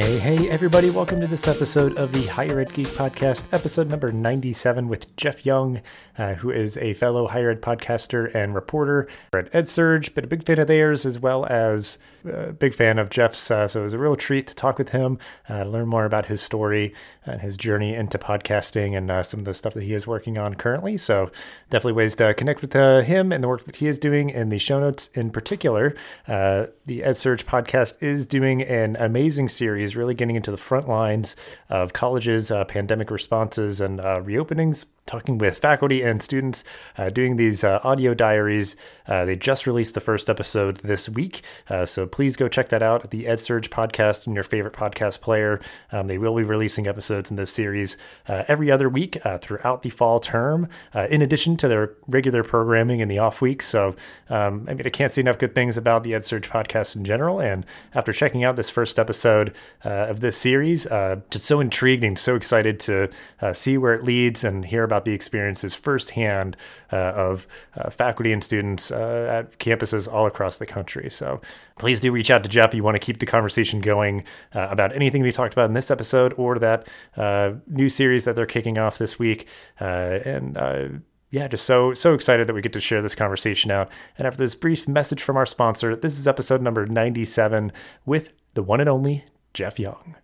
Hey, hey, everybody, welcome to this episode of the Higher Ed Geek Podcast, episode number 97 with Jeff Young, uh, who is a fellow higher ed podcaster and reporter at EdSurge, but a big fan of theirs as well as big fan of Jeff's. Uh, so it was a real treat to talk with him, uh, learn more about his story and his journey into podcasting and uh, some of the stuff that he is working on currently. So definitely ways to connect with uh, him and the work that he is doing in the show notes in particular. Uh, the EdSurge podcast is doing an amazing series, really getting into the front lines of colleges, pandemic responses, and reopenings talking with faculty and students, uh, doing these uh, audio diaries. Uh, they just released the first episode this week, uh, so please go check that out at the EdSurge podcast in your favorite podcast player. Um, they will be releasing episodes in this series uh, every other week uh, throughout the fall term, in addition to their regular programming in the off weeks. So, um, I mean, I can't say enough good things about the EdSurge podcast in general. And after checking out this first episode of this series, just so intrigued and so excited to see where it leads and hear about the experiences firsthand uh, of uh, faculty and students uh, at campuses all across the country. So please do reach out to Jeff. If you want to keep the conversation going uh, about anything we talked about in this episode or that uh, new series that they're kicking off this week. and yeah, just so so excited that we get to share this conversation out. And after this brief message from our sponsor, this is episode number 97 with the one and only Jeff Young.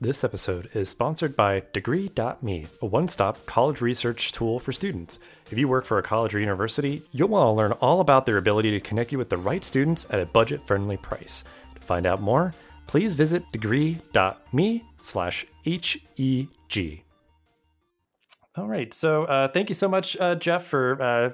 This episode is sponsored by Degree.me, a one stop college research tool for students. If you work for a college or university, you'll want to learn all about their ability to connect you with the right students at a budget friendly price. To find out more, please visit degree.me slash HEG. All right. So uh, thank you so much, uh, Jeff, for uh,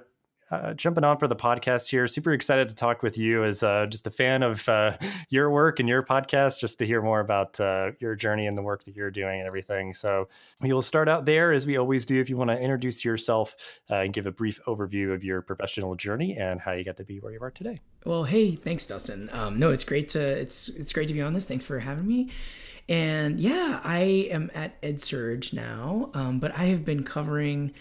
uh, jumping on for the podcast here. Super excited to talk with you as uh, just a fan of uh, your work and your podcast, just to hear more about uh, your journey and the work that you're doing and everything. So we will start out there as we always do. If you want to introduce yourself uh, and give a brief overview of your professional journey and how you got to be where you are today. Well, hey, thanks, Dustin. Um, no, it's great to it's it's great to be on this. Thanks for having me. And yeah, I am at EdSurge now, um, but I have been covering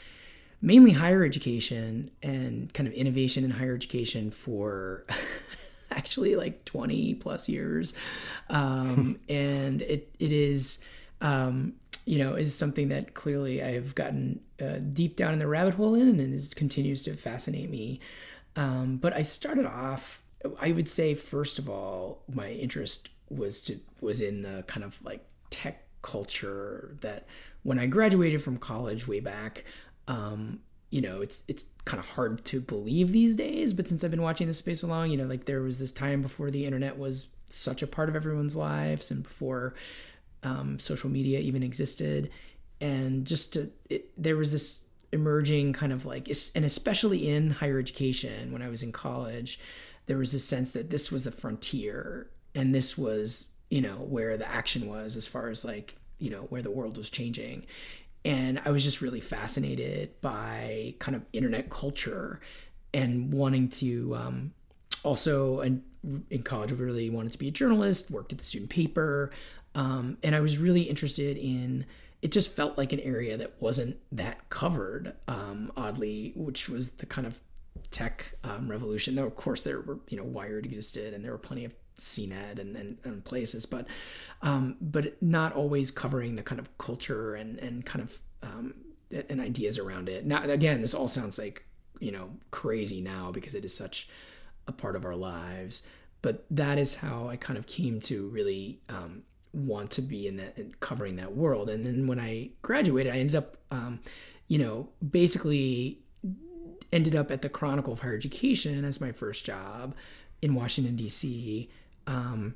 mainly higher education and kind of innovation in higher education for actually like 20 plus years. Um, and it it is um, you know is something that clearly i've gotten uh, deep down in the rabbit hole in and it continues to fascinate me. Um, but i started off i would say first of all my interest was to was in the kind of like tech culture that when i graduated from college way back um, you know, it's it's kind of hard to believe these days. But since I've been watching this space so long, you know, like there was this time before the internet was such a part of everyone's lives, and before um, social media even existed, and just to, it, there was this emerging kind of like, and especially in higher education when I was in college, there was this sense that this was the frontier, and this was you know where the action was as far as like you know where the world was changing and I was just really fascinated by kind of internet culture and wanting to um, also and in college really wanted to be a journalist worked at the student paper um, and I was really interested in it just felt like an area that wasn't that covered um, oddly which was the kind of tech um, revolution though of course there were you know wired existed and there were plenty of CNET and, and, and places, but um, but not always covering the kind of culture and and kind of um, and ideas around it. Now, again, this all sounds like you know crazy now because it is such a part of our lives, but that is how I kind of came to really um, want to be in that in covering that world. And then when I graduated, I ended up, um, you know, basically ended up at the Chronicle of Higher Education as my first job in Washington D.C. Um,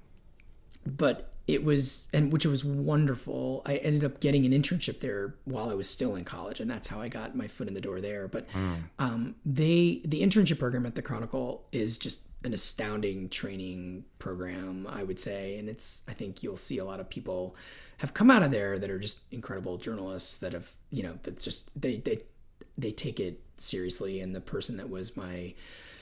but it was and which was wonderful. I ended up getting an internship there while i was still in college and that's how i got my foot in the door there. But mm. um, they the internship program at the chronicle is just an astounding training program i would say. And it's i think you'll see a lot of people have come out of there that are just incredible journalists that have you know that just they they they take it seriously. And the person that was my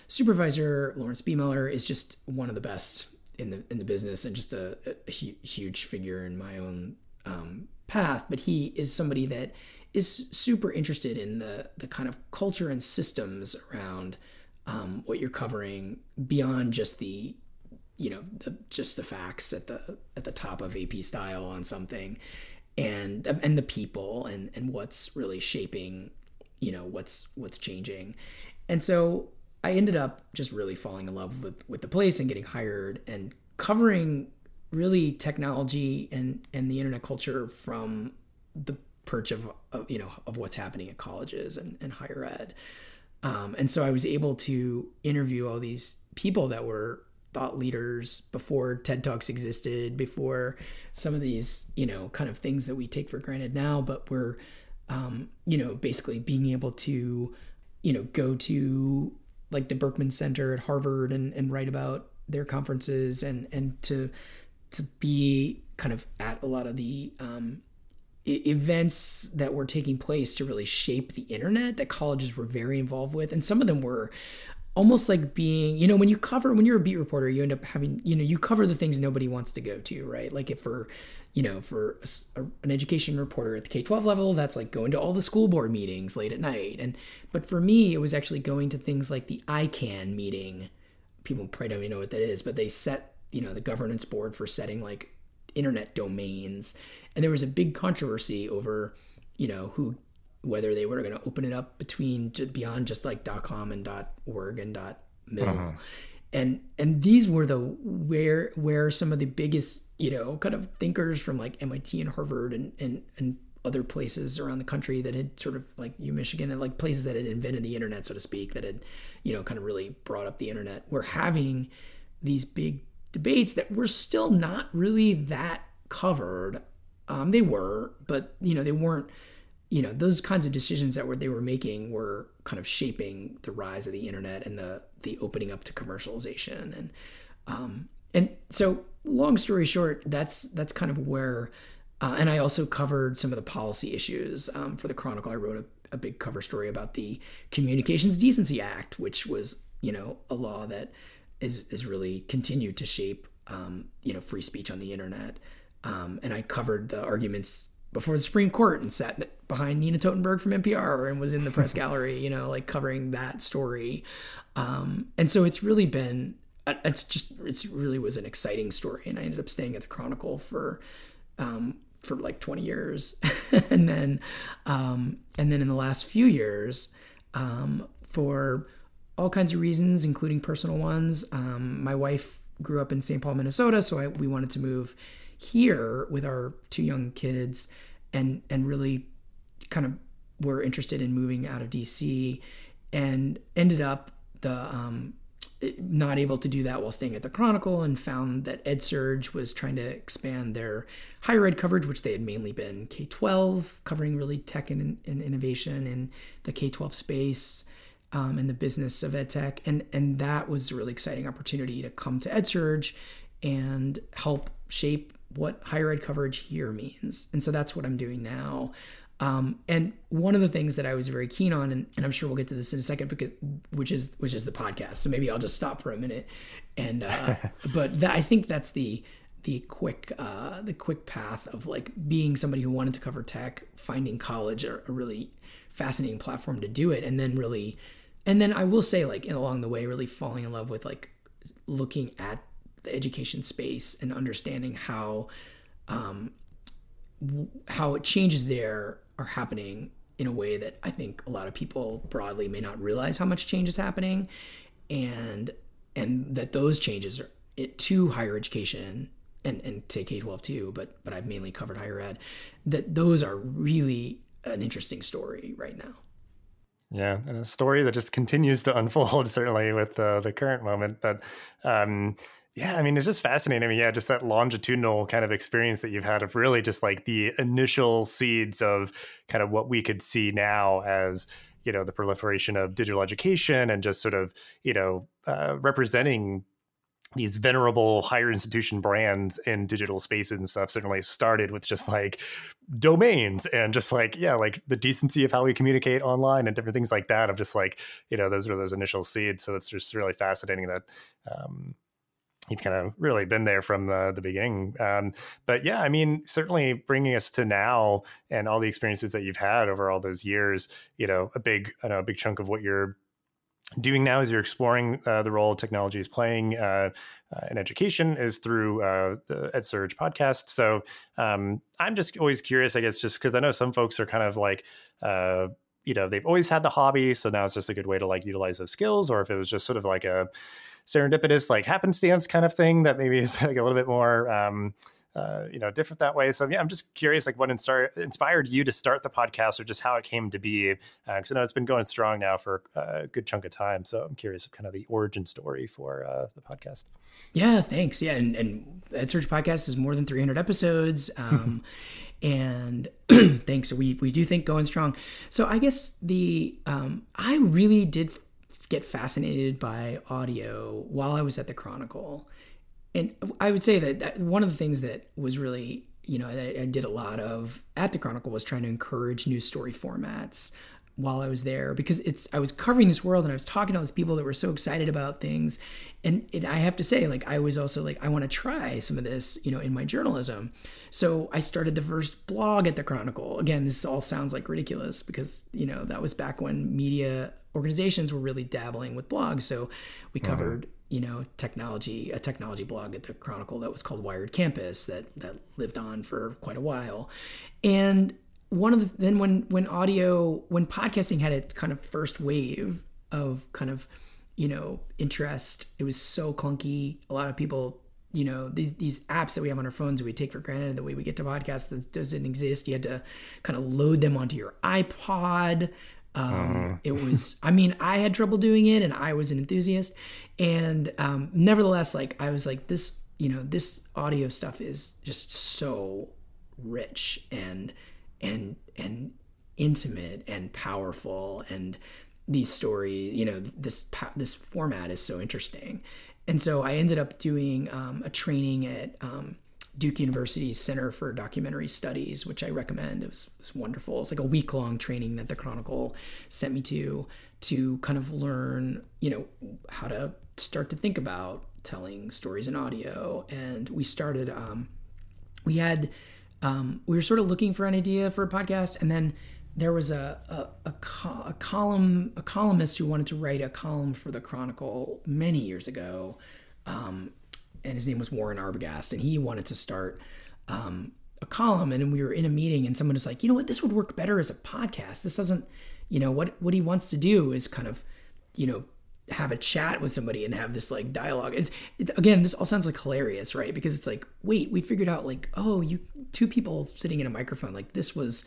supervisor lawrence Biemiller is just one of the best in the in the business and just a, a huge figure in my own um, path. But he is somebody that is super interested in the the kind of culture and systems around um, what you're covering beyond just the you know the, just the facts at the at the top of AP style on something, and and the people and and what's really shaping, you know what's what's changing, and so I ended up just really falling in love with with the place and getting hired and covering really technology and and the internet culture from the perch of, of you know of what's happening at colleges and, and higher ed. Um, and so i was able to interview all these people that were thought leaders before ted talks existed before some of these you know kind of things that we take for granted now but we're um, you know basically being able to you know go to like the berkman center at harvard and, and write about their conferences and and to to be kind of at a lot of the um, events that were taking place to really shape the internet that colleges were very involved with. And some of them were almost like being you know when you cover when you're a beat reporter you end up having you know you cover the things nobody wants to go to right? Like if for you know for a, an education reporter at the k-12 level that's like going to all the school board meetings late at night and but for me it was actually going to things like the icann meeting people probably don't even know what that is but they set you know the governance board for setting like internet domains and there was a big controversy over you know who whether they were going to open it up between beyond just like .com and .org and .mil. Uh-huh. And and these were the where where some of the biggest, you know, kind of thinkers from like MIT and Harvard and and and other places around the country that had sort of like U Michigan and like places that had invented the internet, so to speak, that had, you know, kind of really brought up the internet, were having these big debates that were still not really that covered. Um, they were, but you know, they weren't you know those kinds of decisions that were they were making were kind of shaping the rise of the internet and the the opening up to commercialization and um, and so long story short that's that's kind of where uh, and I also covered some of the policy issues um, for the Chronicle. I wrote a, a big cover story about the Communications Decency Act, which was you know a law that is is really continued to shape um, you know free speech on the internet. Um, and I covered the arguments before the Supreme Court and sat behind Nina Totenberg from NPR and was in the press gallery, you know, like covering that story. Um, and so it's really been, it's just, it really was an exciting story. And I ended up staying at the Chronicle for, um, for like 20 years. and then, um, and then in the last few years, um, for all kinds of reasons, including personal ones, um, my wife grew up in St. Paul, Minnesota. So I, we wanted to move here with our two young kids and and really kind of were interested in moving out of DC and ended up the um, not able to do that while staying at the Chronicle and found that EdSurge was trying to expand their higher ed coverage, which they had mainly been K 12, covering really tech and, and, innovation in the K 12 space um, and the business of ed tech. And, and that was a really exciting opportunity to come to EdSurge and help shape what higher ed coverage here means. And so that's what I'm doing now. Um, and one of the things that I was very keen on, and, and, I'm sure we'll get to this in a second, because which is which is the podcast. So maybe I'll just stop for a minute. And uh, but that, I think that's the the quick uh, the quick path of like being somebody who wanted to cover tech, finding college a, a really fascinating platform to do it, and then really, and then I will say like along the way, really falling in love with like looking at the education space and understanding how um, how it changes there are happening in a way that I think a lot of people broadly may not realize how much change is happening, and and that those changes are it, to higher education and and to K twelve too, but but I've mainly covered higher ed. That those are really an interesting story right now. Yeah, and a story that just continues to unfold, certainly with uh, the current moment. But um, yeah, I mean, it's just fascinating. I mean, yeah, just that longitudinal kind of experience that you've had of really just like the initial seeds of kind of what we could see now as you know the proliferation of digital education and just sort of you know uh, representing these venerable higher institution brands in digital spaces and stuff certainly started with just like domains and just like yeah like the decency of how we communicate online and different things like that of just like you know those are those initial seeds so that's just really fascinating that um you've kind of really been there from the, the beginning. Um, but yeah, I mean, certainly bringing us to now and all the experiences that you've had over all those years, you know, a big, I know, a big chunk of what you're doing now is you're exploring uh, the role technology is playing uh, uh, in education is through uh, the EdSurge podcast. So um, I'm just always curious, I guess, just because I know some folks are kind of like, uh, you know, they've always had the hobby, so now it's just a good way to like utilize those skills, or if it was just sort of like a serendipitous, like happenstance kind of thing that maybe is like a little bit more. Um, uh, you know, different that way. So yeah, I'm just curious, like what inspired you to start the podcast, or just how it came to be? Because uh, I know it's been going strong now for a good chunk of time. So I'm curious, of kind of the origin story for uh, the podcast. Yeah, thanks. Yeah, and, EdSurge podcast is more than 300 episodes. Um, and thanks. We we do think going strong. So I guess the um, I really did get fascinated by audio while I was at the Chronicle. And I would say that one of the things that was really, you know, that I did a lot of at the Chronicle was trying to encourage news story formats while I was there because it's I was covering this world and I was talking to all these people that were so excited about things, and, and I have to say like I was also like I want to try some of this you know in my journalism, so I started the first blog at the Chronicle. Again, this all sounds like ridiculous because you know that was back when media organizations were really dabbling with blogs, so we covered. You know technology a technology blog at the chronicle that was called wired campus that that lived on for quite a while. And one of the then when when audio when podcasting had its kind of first wave of kind of you know interest it was so clunky. A lot of people you know these these apps that we have on our phones we take for granted the way we get to podcasts that doesn't exist. You had to kind of load them onto your ipod um, uh it was, I mean, I had trouble doing it and I was an enthusiast. And um, nevertheless, like, I was like, this, you know, this audio stuff is just so rich and, and, and intimate and powerful. And these stories, you know, this, this format is so interesting. And so I ended up doing um, a training at, um, Duke University's Center for Documentary Studies, which I recommend. It was, it was wonderful. It's like a week long training that the Chronicle sent me to to kind of learn, you know, how to start to think about telling stories in audio. And we started, um, we had, um, we were sort of looking for an idea for a podcast, and then there was a a, a, co- a column a columnist who wanted to write a column for the Chronicle many years ago. Um, and his name was Warren Arbogast, and he wanted to start um, a column. And we were in a meeting, and someone was like, "You know what? This would work better as a podcast. This doesn't, you know, what what he wants to do is kind of, you know." have a chat with somebody and have this like dialogue it's it, again this all sounds like hilarious right because it's like wait we figured out like oh you two people sitting in a microphone like this was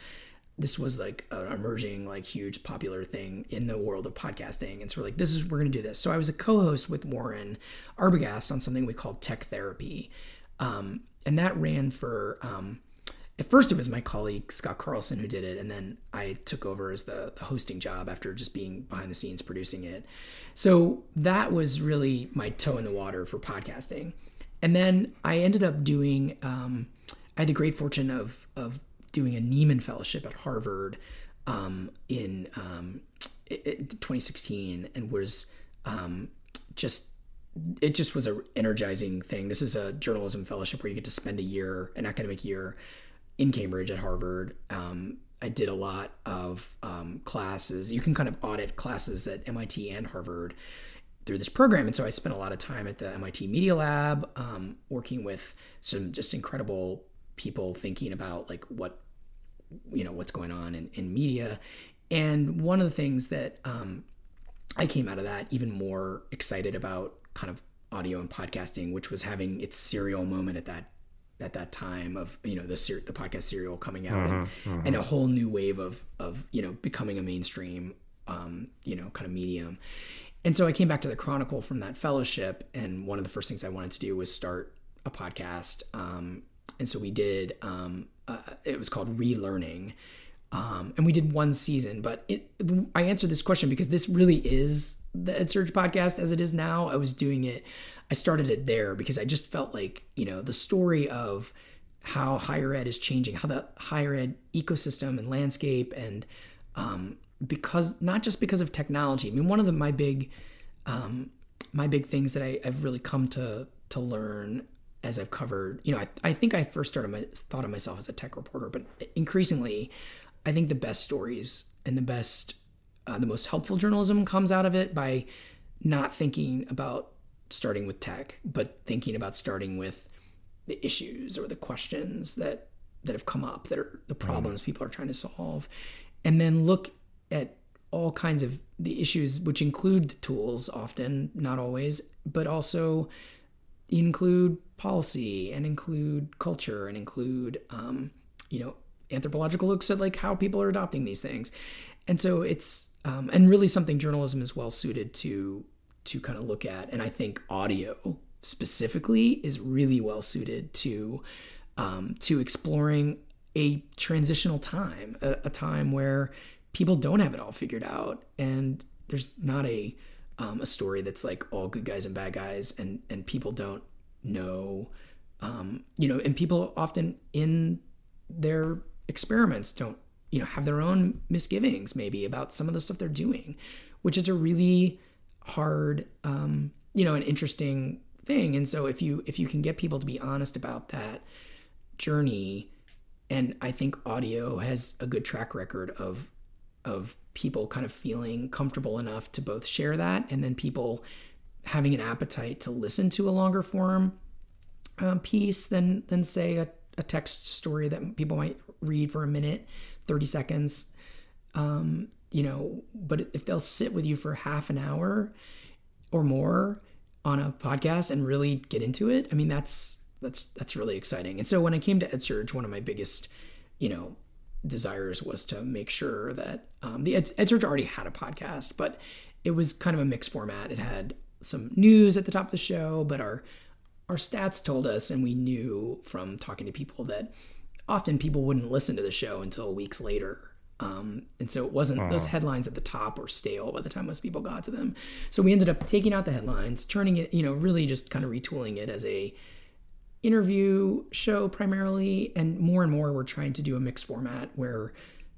this was like an emerging like huge popular thing in the world of podcasting. And so we're like this is we're going to do this. So i was a co-host with warren arbogast on something we called tech therapy. Um, and that ran for um, at first it was my colleague scott carlson who did it and then i took over as the, the hosting job after just being behind the scenes producing it. So that was really my toe in the water for podcasting. And then i ended up doing um, i had the great fortune of of doing a Nieman Fellowship at Harvard um, in um, 2016 and was um, just it just was an energizing thing. This is a journalism fellowship where you get to spend a year, an academic year, in Cambridge at Harvard. Um, I did a lot of um, classes. You can kind of audit classes at MIT and Harvard through this program, and so I spent a lot of time at the MIT Media Lab, um, working with some just incredible people thinking about like what you know what's going on in, in media. And one of the things that um, i came out of that even more excited about kind of audio and podcasting which was having its serial moment at that at that time of you know the ser- the podcast serial coming out and, mm-hmm, mm-hmm. and, a whole new wave of of you know becoming a mainstream um, you know kind of medium. And so i came back to the chronicle from that fellowship and one of the first things i wanted to do was start a podcast. Um, and so we did um, uh, it was called relearning. Um, and we did one season but it, i answered this question because this really is the EdSurge podcast as it is now. I was doing it i started it there because i just felt like you know the story of how higher ed is changing how the higher ed ecosystem and landscape and um, because not just because of technology. I mean one of the my big um, my big things that I, i've really come to to learn as I've covered, you know, I, I think I first started my thought of myself as a tech reporter, but increasingly, I think the best stories and the best uh, the most helpful journalism comes out of it by not thinking about starting with tech, but thinking about starting with the issues or the questions that that have come up that are the problems mm. people are trying to solve and then look at all kinds of the issues which include tools often not always but also include policy and include culture and include um, you know anthropological looks at like how people are adopting these things. And so it's um, and really something journalism is well suited to to kind of look at. And i think audio specifically is really well suited to um, to exploring a transitional time a, a, time where people don't have it all figured out and there's not a um, a story that's like all good guys and bad guys and and people don't know um, you know and people often in their experiments don't you know have their own misgivings maybe about some of the stuff they're doing which is a really hard um, you know an interesting thing. And so if you if you can get people to be honest about that journey and i think audio has a good track record of of people kind of feeling comfortable enough to both share that and then people having an appetite to listen to a longer form um, piece than than say a, a text story that people might read for a minute 30 seconds um, you know but if they'll sit with you for half an hour or more on a podcast and really get into it i mean that's that's that's really exciting and so when i came to Ed edsurge one of my biggest you know desires was to make sure that um, the Ed, EdSurge already had a podcast, but it was kind of a mixed format. It had some news at the top of the show, but our our stats told us, and we knew from talking to people that often people wouldn't listen to the show until weeks later. Um, and so it wasn't uh-huh. those headlines at the top were stale by the time most people got to them. So we ended up taking out the headlines, turning it, you know, really just kind of retooling it as a interview show primarily, and more and more we're trying to do a mixed format where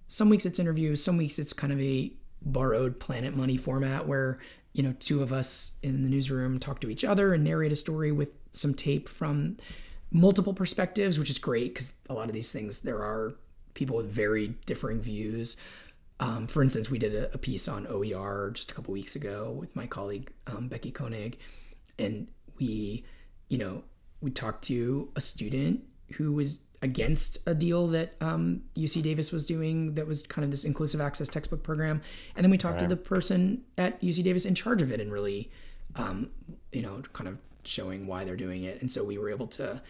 some weeks it's interviews, some weeks it's kind of a borrowed Planet Money format where you know two of us in the newsroom talk to each other and narrate a story with some tape from multiple perspectives, which is great because a lot of these things there are people with very differing views. Um, for instance, we did a, a, piece on OER just a couple weeks ago with my colleague um, Becky Koenig, and we, you know, we talked to a student who was against a deal that um, UC Davis was doing that was kind of this inclusive access textbook program. And then we talked right. to the person at UC Davis in charge of it and really, um, you know, kind of showing why they're doing it. And so we were able to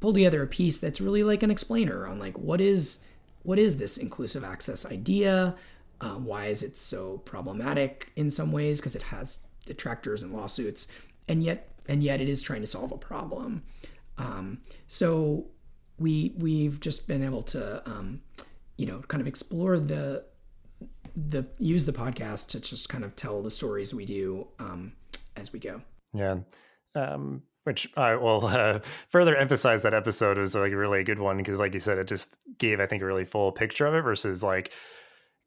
pull together a piece that's really like an explainer on like what is what is this inclusive access idea? Um, why is it so problematic in some ways? Because it has detractors and lawsuits, and yet and yet it is trying to solve a problem. Um, so we we've just been able to um, you know kind of explore the the use the podcast to just kind of tell the stories we do um, as we go. Yeah. Um, which I will uh, further emphasize that episode was like really a good one because, like you said, it just gave I think a really full picture of it versus like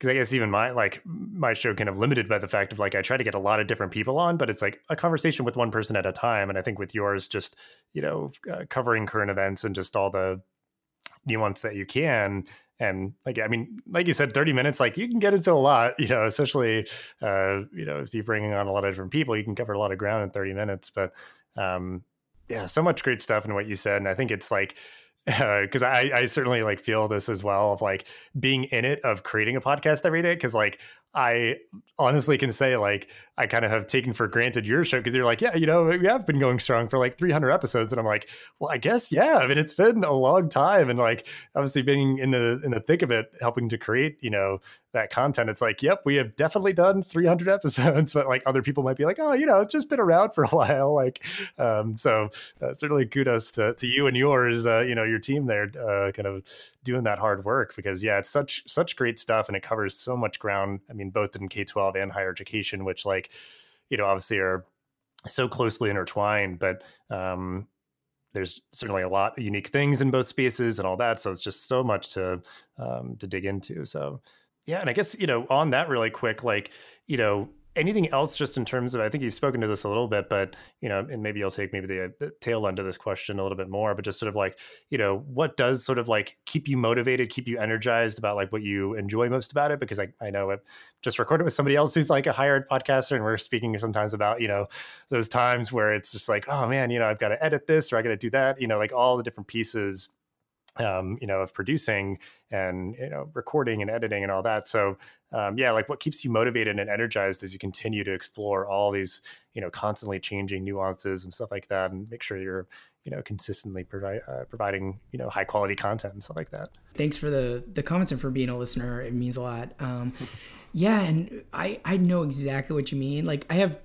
because I guess even my like my show kind of limited by the fact of like I try to get a lot of different people on, but it's like a conversation with one person at a time. And I think with yours, just you know, uh, covering current events and just all the nuance that you can. And like I mean, like you said, thirty minutes, like you can get into a lot, you know, especially uh, you know if you're bringing on a lot of different people, you can cover a lot of ground in thirty minutes. But um, yeah, so much great stuff in what you said, and I think it's like because uh, I, I certainly like feel this as well of like being in it of creating a podcast every day because like I honestly can say like I kind of have taken for granted your show because you're like, yeah, you know, we have been going strong for like 300 episodes, and I'm like, well, I guess yeah. I mean, it's been a long time, and like obviously being in the in the thick of it, helping to create, you know, that content. It's like, yep, we have definitely done 300 episodes, but like other people might be like, oh, you know, it's just been around for a while. Like, um, so uh, certainly kudos to, to you and yours, uh, you know, your team there, uh, kind of doing that hard work because yeah, it's such such great stuff and it covers so much ground. I mean, both in K twelve and higher education, which like you know obviously are so closely intertwined, but um, there's certainly a lot of unique things in both spaces and all that. So it's just so much to um, to dig into. So yeah, and I guess you know on that really quick, like you know anything else just in terms of i think you've spoken to this a little bit but you know and maybe you'll take maybe the, the, tail end of this question a little bit more but just sort of like you know what does sort of like keep you motivated keep you energized about like what you enjoy most about it? Because i, I know i've just recorded with somebody else who's like a hired podcaster and we're speaking sometimes about you know those times where it's just like oh man you know i've got to edit this or i got to do that you know like all the different pieces um, you know, of producing and you know, recording and editing and all that. So, um, yeah, like what keeps you motivated and energized as you continue to explore all these, you know, constantly changing nuances and stuff like that, and make sure you're, you know, consistently provi- uh, providing, you know, high quality content and stuff like that. Thanks for the the comments and for being a listener. It means a lot. Um, yeah, and I I know exactly what you mean. Like I have,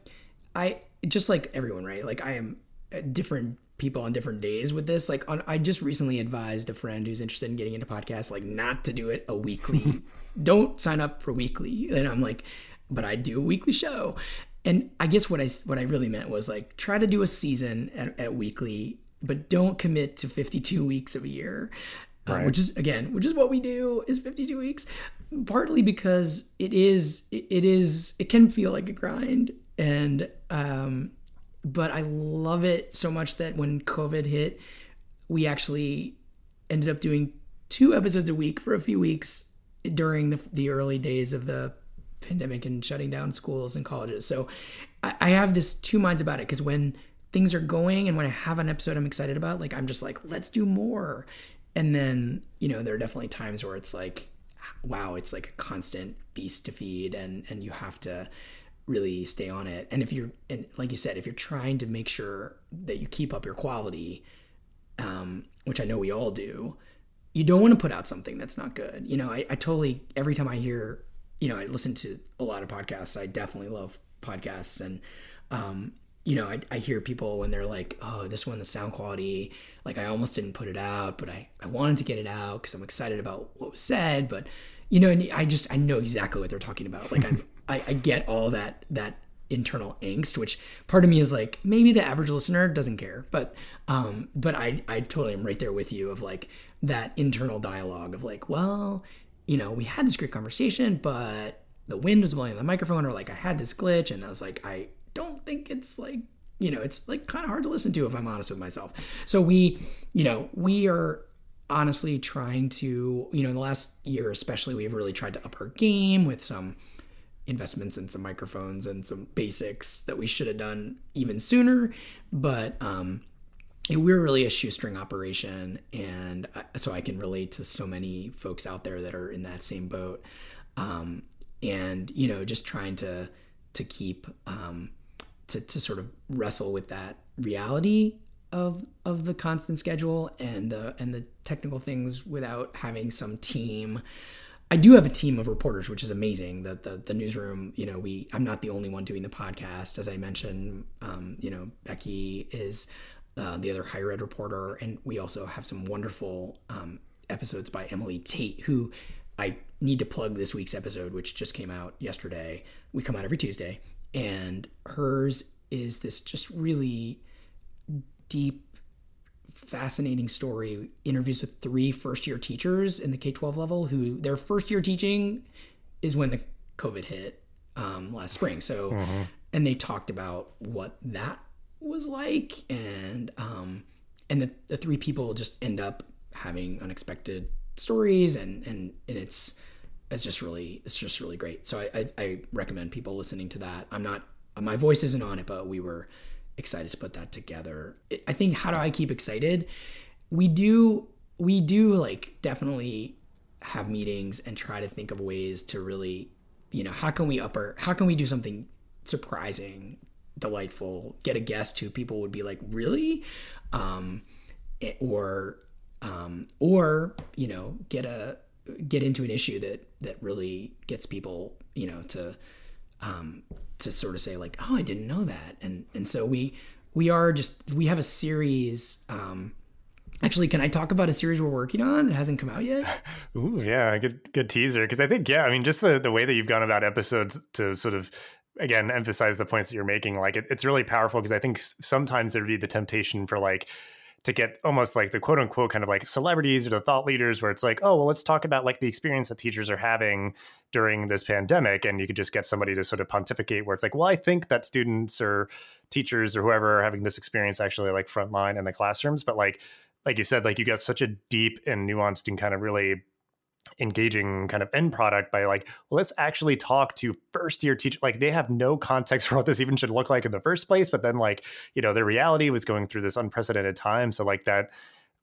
I just like everyone, right? Like I am a different people on different days with this. Like on, I just recently advised a friend who's interested in getting into podcasts, like not to do it a weekly. Don't sign up for weekly. And I'm like, but I do a weekly show. And I guess what I what I really meant was like try to do a season at, at weekly, but don't commit to 52 weeks of a year. Uh, right. which is again, which is what we do is 52 weeks. Partly because it is it is it can feel like a grind and um but I love it so much that when COVID hit, we actually ended up doing two episodes a week for a few weeks during the, the early days of the pandemic and shutting down schools and colleges. So I, I have this two minds about it because when things are going and when I have an episode I'm excited about, like I'm just like, let's do more. And then, you know, there are definitely times where it's like, wow, it's like a constant beast to feed and and you have to really stay on it. And if you're, and like you said, if you're trying to make sure that you keep up your quality, um, which I know we all do, you don't want to put out something that's not good. You know, I, I totally, every time I hear, you know, I listen to a lot of podcasts. I definitely love podcasts. And, um, you know, I, I hear people when they're like, oh, this one, the sound quality, like I almost didn't put it out, but I, I wanted to get it out because I'm excited about what was said. But, you know, and I just, I know exactly what they're talking about. Like I'm, I, I get all that that internal angst, which part of me is like, maybe the average listener doesn't care, but um, but I I totally am right there with you of like that internal dialogue of like, well, you know, we had this great conversation, but the wind was blowing the microphone, or like I had this glitch, and I was like, I don't think it's like you know, it's like kind of hard to listen to if I'm honest with myself. So we, you know, we are honestly trying to, you know, in the last year especially, we've really tried to up our game with some investments in some microphones and some basics that we should have done even sooner. But um, we're really a shoestring operation, and so I can relate to so many folks out there that are in that same boat. Um, and you know, just trying to to keep um, to to sort of wrestle with that reality of of the constant schedule and the and the technical things without having some team I do have a team of reporters, which is amazing. That the, the newsroom, you know, we I'm not the only one doing the podcast, as I mentioned. Um, you know, Becky is uh, the other higher ed reporter, and we also have some wonderful um, episodes by Emily Tate, who I need to plug this week's episode, which just came out yesterday. We come out every Tuesday, and hers is this just really deep fascinating story interviews with three first year teachers in the K 12 level who their first year teaching is when the COVID hit um, last spring. So, mm-hmm. and they talked about what that was like. And, um, and the, the three people just end up having unexpected stories and, and, and it's, it's just really, it's just really great. So I, I, I recommend people listening to that. I'm not, my voice isn't on it, but we were, excited to put that together. I think how do I keep excited? We do we do like definitely have meetings and try to think of ways to really, you know, how can we upper how can we do something surprising, delightful, get a guest who people would be like, "Really?" um eh, or um or, you know, get a get into an issue that that really gets people, you know, to um, to sort of say like, oh, I didn't know that, and and so we we are just we have a series. Um, actually, can I talk about a series we're working on? It hasn't come out yet. Ooh, yeah, good good teaser. Because I think yeah, I mean, just the the way that you've gone about episodes to sort of again emphasize the points that you're making, like it, it's really powerful. Because I think sometimes there'd be the temptation for like to get almost like the quote unquote kind of like celebrities or the thought leaders where it's like, oh, well, let's talk about like the experience that teachers are having during this pandemic. And you could just get somebody to sort of pontificate where it's like, well, I think that students or teachers or whoever are having this experience actually like frontline in the classrooms. But like, like you said, like you got such a deep and nuanced and kind of really engaging kind of end product by like well, let's actually talk to first year teacher like they have no context for what this even should look like in the first place but then like you know the reality was going through this unprecedented time so like that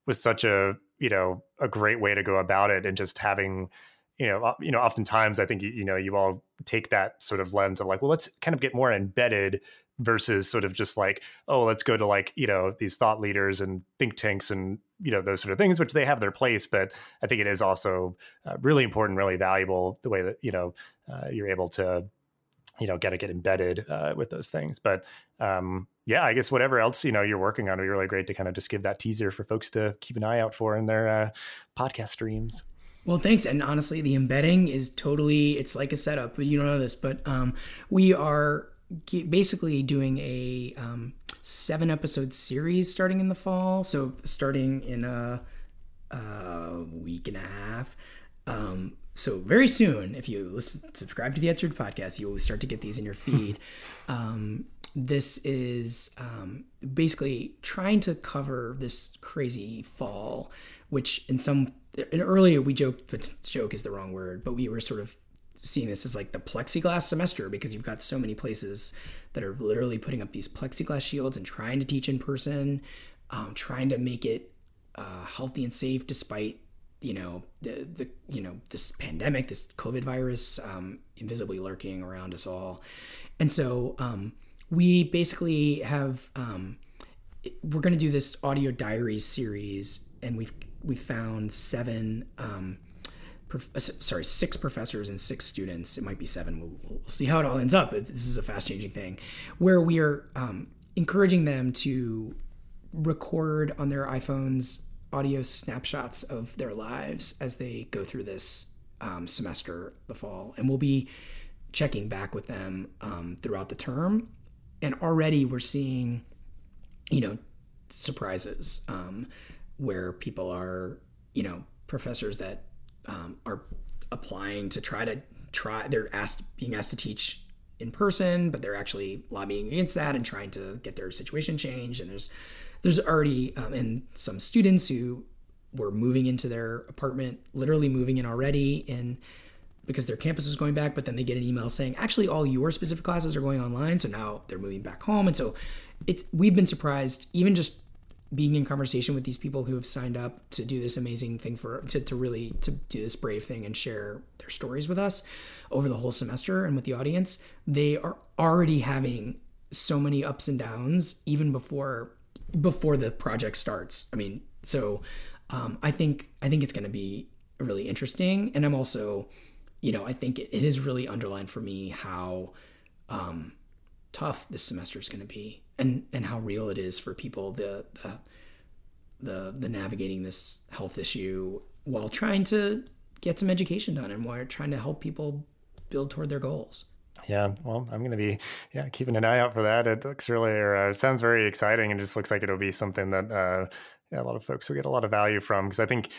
was such a you know a great way to go about it and just having you know you know oftentimes i think you, you know you all take that sort of lens of like well let's kind of get more embedded versus sort of just like oh let's go to like you know these thought leaders and think tanks and you know those sort of things which they have their place but i think it is also uh, really important really valuable the way that you know uh, you're able to you know get to get embedded uh, with those things but um yeah i guess whatever else you know you're working on would be really great to kind of just give that teaser for folks to keep an eye out for in their uh, podcast streams well, thanks. And honestly, the embedding is totally, it's like a setup, but you don't know this, but um, we are basically doing a um, seven episode series starting in the fall. So starting in a, a week and a half. Um, so very soon, if you listen, subscribe to the EdSurge podcast, you will start to get these in your feed. um, this is um, basically trying to cover this crazy fall, which in some and earlier we joked, but joke is the wrong word, but we were sort of seeing this as like the plexiglass semester because you've got so many places that are literally putting up these plexiglass shields and trying to teach in person, um, trying to make it uh, healthy and safe despite you know the the you know this pandemic, this COVID virus um, invisibly lurking around us all, and so um, we basically have um, we're going to do this audio diaries series, and we've we found seven um, uh, sorry six professors and six students. It might be seven. We'll, we'll see how it all ends up this is a fast changing thing where we are um, encouraging them to record on their iphones audio snapshots of their lives as they go through this um, semester the fall. And we'll be checking back with them um, throughout the term. And already we're seeing you know surprises um, where people are, you know, professors that um, are applying to try to try, they're asked, being asked to teach in person, but they're actually lobbying against that and trying to get their situation changed. And there's, there's already, um, and some students who were moving into their apartment, literally moving in already and because their campus is going back, but then they get an email saying, actually, all your specific classes are going online. So now they're moving back home. And so it's, we've been surprised, even just being in conversation with these people who have signed up to do this amazing thing for to, to really to do this brave thing and share their stories with us over the whole semester and with the audience they are already having so many ups and downs even before before the project starts. I mean so um, i think i think it's going to be really interesting. And i'm also you know i think it, it is really underlined for me how um, tough this semester is going to be and and how real it is for people the the the, the navigating this health issue while trying to get some education done and while trying to help people build toward their goals. Yeah, well, I'm going to be yeah keeping an eye out for that. It looks really, uh, it sounds very exciting, and just looks like it'll be something that uh, yeah, a lot of folks will get a lot of value from. Because I think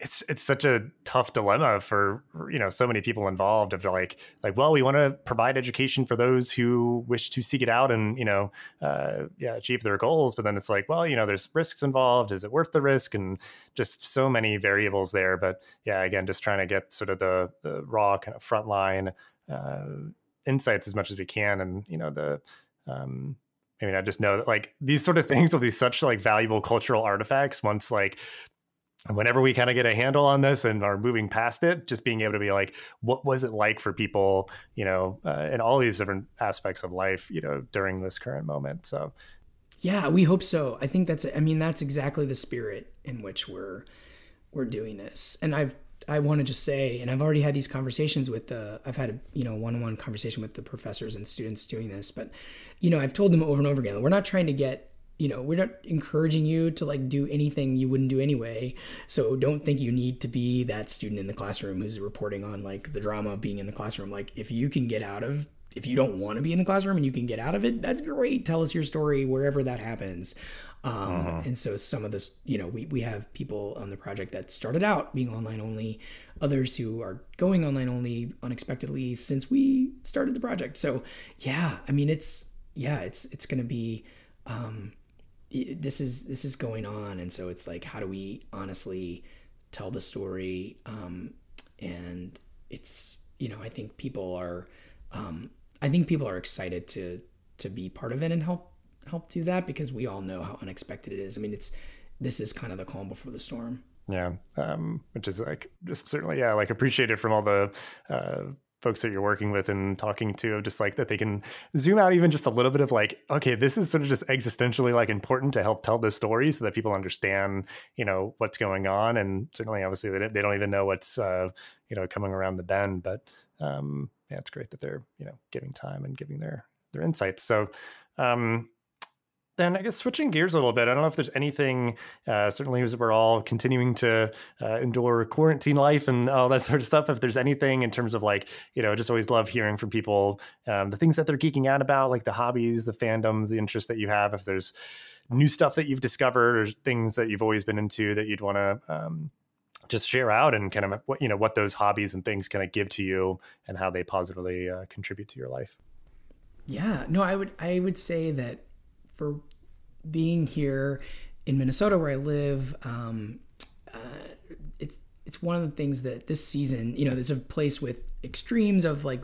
it's it's such a tough dilemma for you know so many people involved of like like well we want to provide education for those who wish to seek it out and you know uh, yeah achieve their goals. But then it's like well you know there's risks involved. Is it worth the risk? And just so many variables there. But yeah again just trying to get sort of the the raw kind of frontline uh, insights as much as we can. And you know the um, I mean, I just know that like these sort of things will be such like valuable cultural artifacts once like and whenever we kind of get a handle on this and are moving past it, just being able to be like, what was it like for people, you know, uh, in all these different aspects of life, you know, during this current moment. So, yeah, we hope so. I think that's, I mean, that's exactly the spirit in which we're, we're doing this. And I've, I want to just say, and I've already had these conversations with the, I've had a, you know, one-on-one conversation with the professors and students doing this, but, you know, I've told them over and over again, we're not trying to get you know we're not encouraging you to like do anything you wouldn't do anyway so don't think you need to be that student in the classroom who's reporting on like the drama of being in the classroom like if you can get out of if you don't want to be in the classroom and you can get out of it, that's great. Tell us your story wherever that happens. Um, uh-huh. And so some of this, you know, we, we have people on the project that started out being online only, others who are going online only unexpectedly since we started the project. So yeah, I mean, it's, yeah, it's, it's going to be, um, this is, this is going on. And so it's like, how do we honestly tell the story? Um, and it's, you know, I think people are, um, I think people are excited to, to be part of it and help help do that because we all know how unexpected it is. I mean, it's this is kind of the calm before the storm. Yeah, um, which is like just certainly yeah, like appreciated from all the uh, folks that you're working with and talking to, just like that they can zoom out even just a little bit of like, okay, this is sort of just existentially like important to help tell this story so that people understand, you know, what's going on. And certainly, obviously, they, they don't even know what's uh, you know coming around the bend, but um, yeah, it's great that they're you know giving time and giving their their insights. So. Um, then I guess switching gears a little bit, I don't know if there's anything, uh, certainly as we're all continuing to uh, endure quarantine life and all that sort of stuff, if there's anything in terms of like, you know, I just always love hearing from people, um, the things that they're geeking out about, like the hobbies, the fandoms, the interests that you have, if there's new stuff that you've discovered or things that you've always been into that you'd want to um, just share out and kind of what, you know, what those hobbies and things kind of give to you and how they positively uh, contribute to your life. Yeah, no, I would, I would say that for being here in Minnesota where I live, um, uh, it's it's one of the things that this season, you know, there's a place with extremes of like,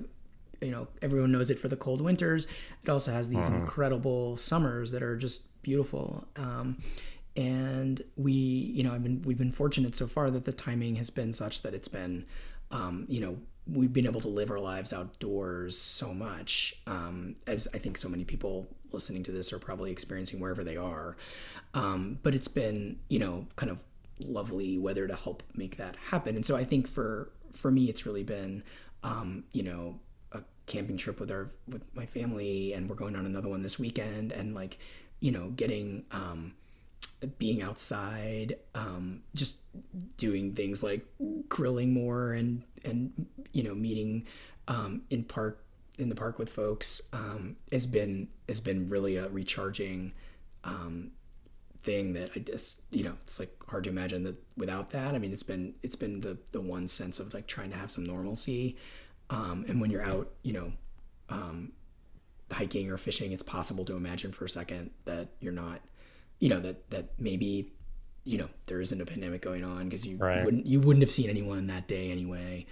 you know, everyone knows it for the cold winters. It also has these uh-huh. incredible summers that are just beautiful. Um, and we, you know, I've been we've been fortunate so far that the timing has been such that it's been, um, you know, we've been able to live our lives outdoors so much, um, as I think so many people listening to this are probably experiencing wherever they are. Um, but it's been, you know, kind of lovely weather to help make that happen. And so I think for for me, it's really been, um, you know, a camping trip with our with my family, and we're going on another one this weekend, and like, you know, getting. Um, being outside, um, just doing things like grilling more and and you know meeting um, in park in the park with folks um, has been has been really a recharging um, thing that I just you know it's like hard to imagine that without that. I mean, it's been it's been the the one sense of like trying to have some normalcy, um, and when you're out, you know. Um, hiking or fishing it's possible to imagine for a second that you're not you know that that maybe you know there isn't a pandemic going on because you right. wouldn't you wouldn't have seen anyone that day anyway,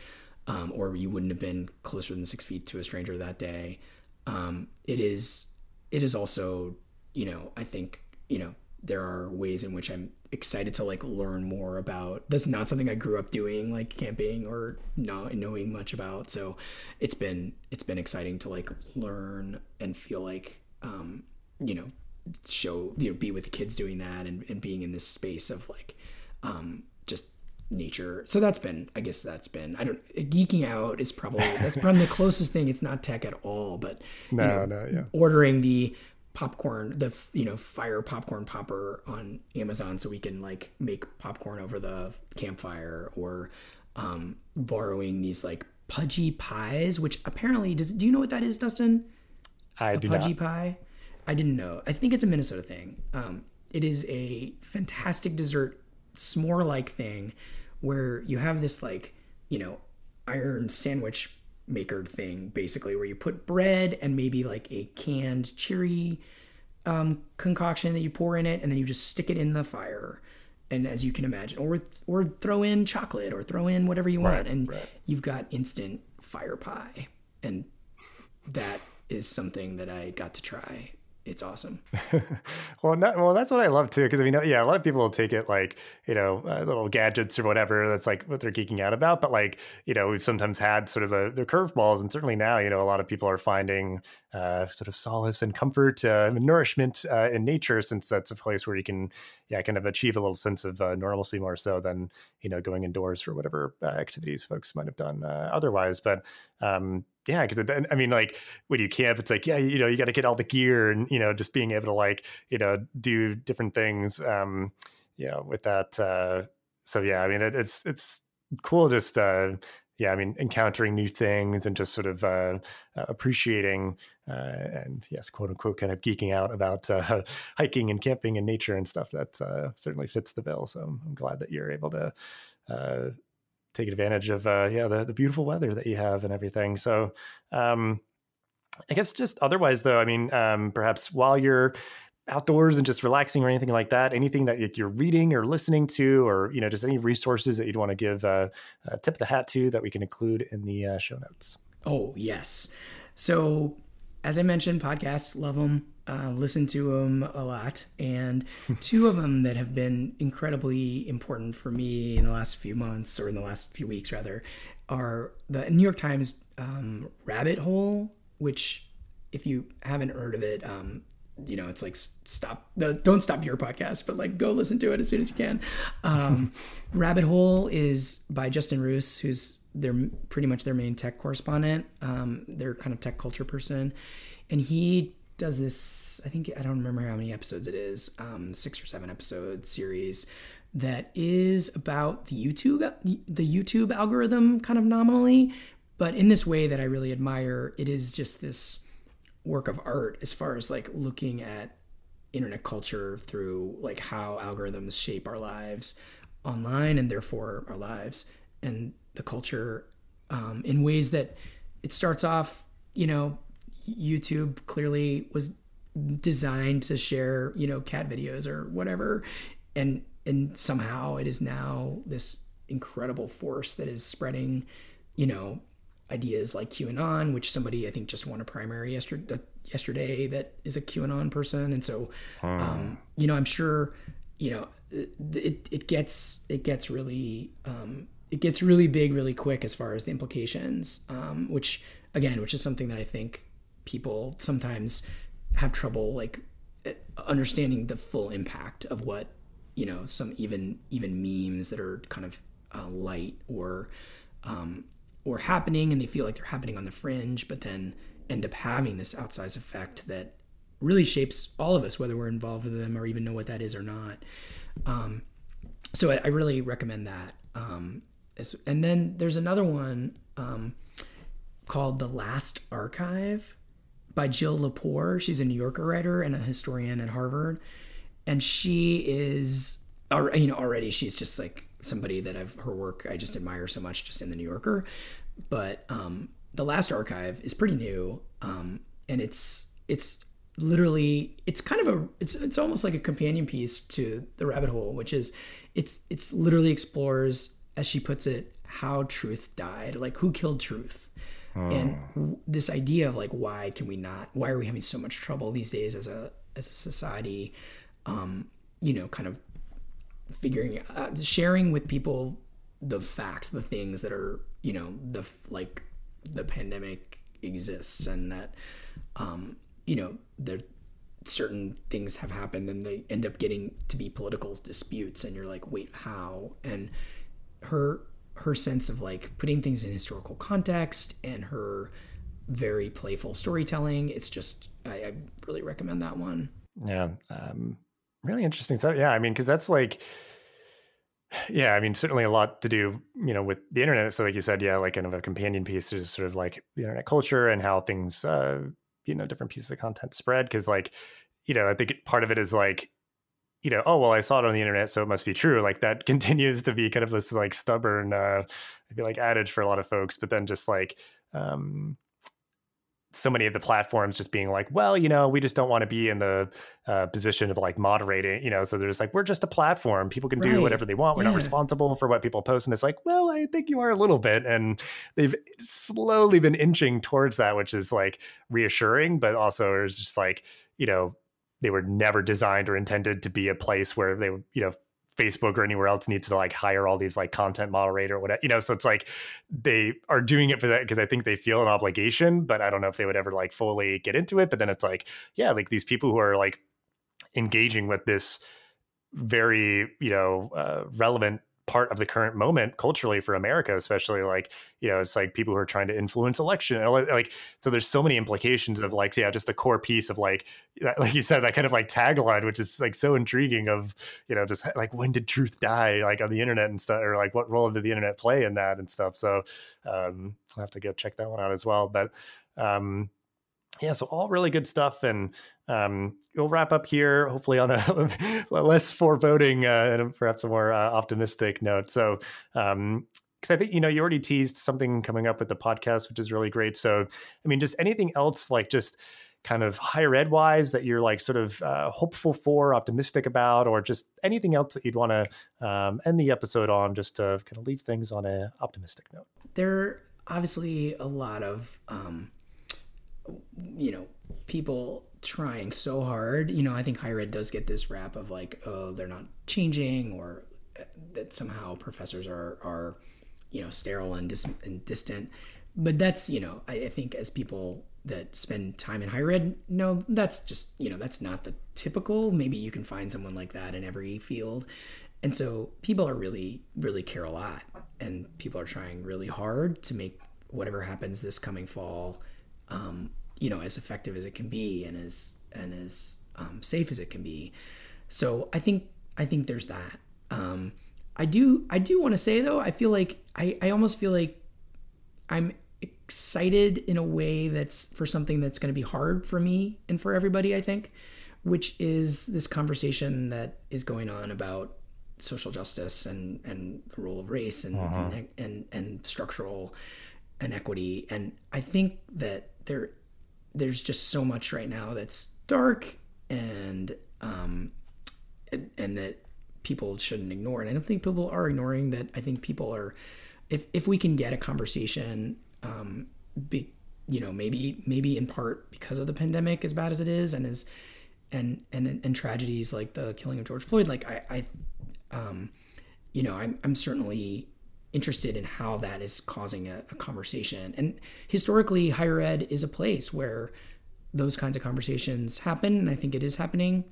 um, or you wouldn't have been closer than six feet to a stranger that day. Um, it is it is also you know I think you know there are ways in which I'm excited to like learn more about. That's not something I grew up doing, like camping or not knowing much about. So it's been it's been exciting to like learn and feel like um, you know show you know be with the kids doing that and, and being in this space of like um just nature. So that's been i guess that's been i don't geeking out is probably that's probably the closest thing. It's not tech at all but no know, no yeah. ordering the popcorn the you know fire popcorn popper on amazon so we can like make popcorn over the campfire or um borrowing these like pudgy pies which apparently does do you know what that is dustin? I a do pudgy not. pie I didn't know. I think it's a Minnesota thing. Um, it is a fantastic dessert s'more like thing where you have this like you know iron sandwich maker thing basically where you put bread and maybe like a canned cherry um, concoction that you pour in it and then you just stick it in the fire and as you can imagine or or throw in chocolate or throw in whatever you want right, and right. you've got instant fire pie and that is something that I got to try it's awesome. well, not, well, that's what I love too. Because I mean, yeah, a lot of people will take it like you know uh, little gadgets or whatever. That's like what they're geeking out about. But like you know, we've sometimes had sort of the, the curveballs, and certainly now you know a lot of people are finding uh, sort of solace and comfort, uh, nourishment uh, in nature, since that's a place where you can yeah kind of achieve a little sense of uh, normalcy more so than you know going indoors for whatever uh, activities folks might have done otherwise. But um, yeah, because I mean, like when you camp, it's like yeah, you know, you got to get all the gear and you know, just being able to like you know do different things, um, you know, with that. Uh, so yeah, I mean, it, it's it's cool just uh, yeah, I mean, encountering new things and just sort of uh, uh, appreciating uh, and yes, quote unquote, kind of geeking out about uh, hiking and camping and nature and stuff. That uh, certainly fits the bill. So I'm glad that you're able to uh, take advantage of yeah the, the beautiful weather that you have and everything. So. Um, I guess just otherwise, though, I mean, um, perhaps while you're outdoors and just relaxing or anything like that anything that you're reading or listening to or you know just any resources that you'd want to give uh, a tip of the hat to that we can include in the uh, show notes oh yes so as i mentioned podcasts love them uh, listen to them a lot and two of them that have been incredibly important for me in the last few months or in the last few weeks rather are the new york times um, rabbit hole which if you haven't heard of it, um, you know, it's like stop the don't stop your podcast, but like go listen to it as soon as you can. Um, Rabbit Hole is by Justin Roose, who's their pretty much their main tech correspondent. Um, their kind of tech culture person, and he does this. I think I don't remember how many episodes it is, um, six or seven episode series that is about the YouTube the YouTube algorithm kind of nominally, but in this way that I really admire. It is just this work of art as far as like looking at internet culture through like how algorithms shape our lives online and therefore our lives and the culture um, in ways that it starts off you know youtube clearly was designed to share you know cat videos or whatever and and somehow it is now this incredible force that is spreading you know ideas like QAnon, which somebody I think just won a primary yesterday, yesterday that is a QAnon person, and so hmm. um, you know I'm sure you know it it gets it gets really um, it gets really big really quick as far as the implications, um, which again, which is something that I think people sometimes have trouble like understanding the full impact of what you know some even even memes that are kind of uh, light or um, or happening and they feel like they're happening on the fringe, but then end up having this outsized effect that really shapes all of us, whether we're involved with them or even know what that is or not. Um, so I, I, really recommend that. Um, and then there's another one um, called The Last Archive by Jill Lepore. She's a New Yorker writer and a historian at Harvard. And she is, you know, already she's just like somebody that I've her work I just admire so much just in the New Yorker. But um, the last archive is pretty new, um, and it's it's literally it's kind of a it's it's almost like a companion piece to the rabbit hole, which is it's it's literally explores as she puts it how truth died, like who killed truth. Oh. And this idea of like why can we not why are we having so much trouble these days as a as a society um you know kind of figuring out, sharing with people the facts, the things that are, you know, the like the pandemic exists and that, um, you know, there certain things have happened and they end up getting to be political disputes and you're like, wait, how? And her her sense of like putting things in historical context and her very playful storytelling. It's just I, I really recommend that one. Yeah. Um really interesting stuff. Yeah, I mean, because that's like, yeah, I mean, certainly a lot to do, you know, with the internet. So, like you said, yeah, like kind of a companion piece to sort of like the internet culture and how things, uh, you know, different pieces of content spread. Because, like, you know, I think part of it is like, you know, oh well, I saw it on the internet, so it must be true. Like that continues to be kind of this like stubborn, uh, I feel like adage for a lot of folks. But then just like, um, so many of the platforms just being like, well, you know, we just don't want to be in the uh, position of like moderating, you know. So they're just like, we're just a platform. People can right. do whatever they want. We're yeah. not responsible for what people post. And it's like, well, I think you are a little bit. And they've slowly been inching towards that, which is like reassuring, but also is just like, you know, they were never designed or intended to be a place where they you know, Facebook or anywhere else needs to like hire all these like content moderator or whatever, you know. So it's like they are doing it for that because I think they feel an obligation, but I don't know if they would ever like fully get into it. But then it's like, yeah, like these people who are like engaging with this very, you know, uh, relevant part of the current moment culturally for America, especially like, you know, it's like people who are trying to influence election. Like, so there's so many implications of like, yeah, just a core piece of like, like you said, that kind of like tagline, which is like so intriguing of, you know, just like when did truth die like on the internet and stuff, or like what role did the internet play in that and stuff. So um, I'll have to go check that one out as well. But um, yeah, so all really good stuff, and um, we'll wrap up here, hopefully on a less foreboding uh, and perhaps a more uh, optimistic note. So, um, because I think you know you already teased something coming up with the podcast, which is really great. So, I mean, just anything else like just kind of higher ed wise that you're like sort of uh, hopeful for, optimistic about, or just anything else that you'd want to um, end the episode on, just to kind of leave things on a optimistic note. There are obviously a lot of um, you know, people trying so hard. You know, I think higher ed does get this rap of like, oh, they're not changing, or uh, that somehow professors are are, you know, sterile and, dis- and distant. But that's you know, I, I think as people that spend time in higher ed no that's just you know that's not the typical. Maybe you can find someone like that in every field. And so people are really, really care a lot, and people are trying really hard to make whatever happens this coming fall um, you know, as effective as it can be and as and as um, safe as it can be. So I think I think there's that. Um, I do I do want to say though I feel like I I almost feel like I'm excited in a way that's for something that's going to be hard for me and for everybody I think, which is this conversation that is going on about social justice and and the role of race and uh-huh. and, and and structural inequity and I think that there there's just so much right now that's dark and um and, and that people shouldn't ignore. And i don't think people are ignoring that i think people are if if we can get a conversation um be you know maybe maybe in part because of the pandemic as bad as it is and as and and and tragedies like the killing of george floyd like i i um you know i'm i'm certainly interested in how that is causing a, a, conversation. And historically, higher ed is a place where those kinds of conversations happen. And I think it is happening.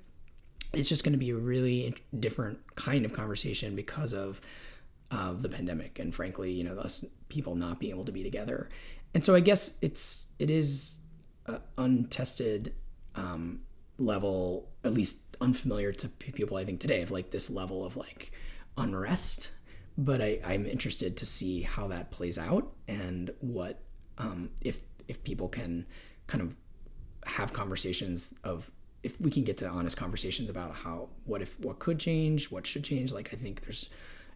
It's just going to be a really different kind of conversation because of of the pandemic and frankly, you know, us people not being able to be together. And so I guess it's it is untested um, level, at least unfamiliar to people. I think today of like this level of like unrest but I, I'm interested to see how that plays out and what um, if if people can kind of have conversations of if we can get to honest conversations about how what if what could change what should change. Like i think there's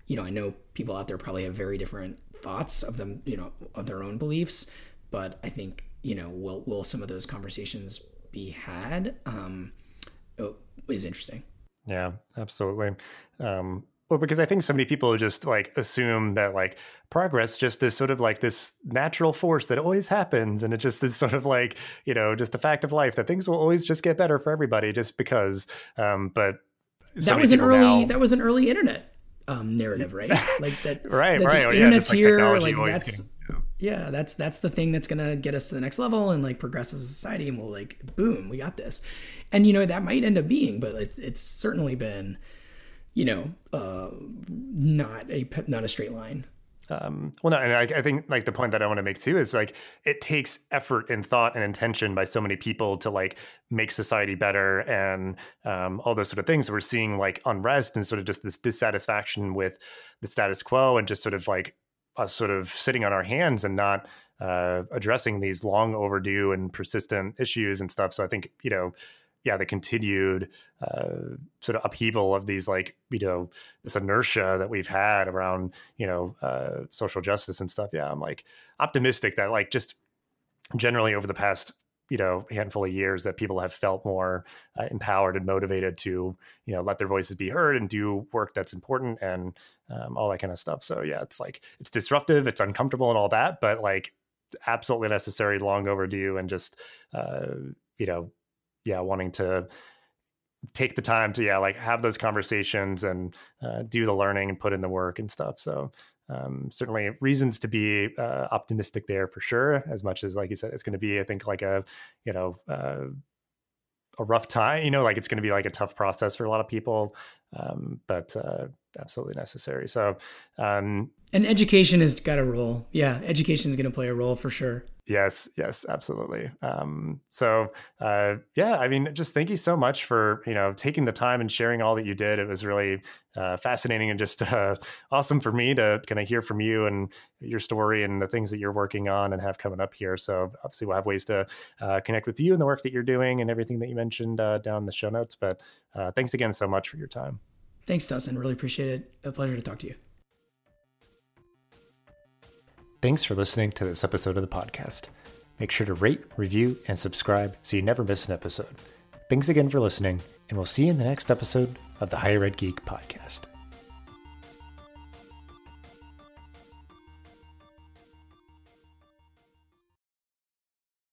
you know i know people out there probably have very different thoughts of them you know of their own beliefs but i think you know will will some of those conversations be had? Um oh, is interesting. Yeah absolutely. Um well, because I think so many people just like assume that like progress just is sort of like this natural force that always happens, and it just is sort of like you know just a fact of life that things will always just get better for everybody just because. Um, but so that was an early now... that was an early internet um, narrative, right? Like that. right, that right. Oh, yeah, internet's like here. Like that's getting, yeah, that's that's the thing that's gonna get us to the next level and like progress as a society, and we'll like boom, we got this. And you know that might end up being, but it's it's certainly been you know, uh, not a not a straight line. Um, well, no, and I, I, think like the point that I want to make too is like it takes effort and thought and intention by so many people to like make society better and um, all those sort of things. We're seeing like unrest and sort of just this dissatisfaction with the status quo and just sort of like us sort of sitting on our hands and not uh, addressing these long overdue and persistent issues and stuff. So I think you know yeah, the continued uh, sort of upheaval of these like you know this inertia that we've had around you know uh, social justice and stuff. Yeah, I'm like optimistic that like just generally over the past you know handful of years that people have felt more uh, empowered and motivated to you know let their voices be heard and do work that's important and um, all that kind of stuff. So yeah, it's like it's disruptive, it's uncomfortable and all that, but like absolutely necessary, long overdue, and just uh, you know yeah, wanting to take the time to yeah, like have those conversations and uh, do the learning and put in the work and stuff. So um, certainly reasons to be uh, optimistic there for sure. As much as like you said, it's going to be I think like a you know. Uh, a rough time, you know, like it's going to be like a tough process for a lot of people. Um, but uh, absolutely necessary. So, um, and education has got a role. Yeah, education is going to play a role for sure. Yes, yes, absolutely. Um, so, uh, yeah, I mean, just thank you so much for you know taking the time and sharing all that you did. It was really uh, fascinating and just uh, awesome for me to kind of hear from you and your story and the things that you're working on and have coming up here. So, obviously, we'll have ways to uh, connect with you and the work that you're doing and everything that you mentioned uh, down the show notes. But uh, thanks again so much for your time. Thanks, Dustin. Really appreciate it. A pleasure to talk to you. Thanks for listening to this episode of the podcast. Make sure to rate, review, and subscribe so you never miss an episode. Thanks again for listening, and we'll see you in the next episode of the Higher Ed Geek podcast.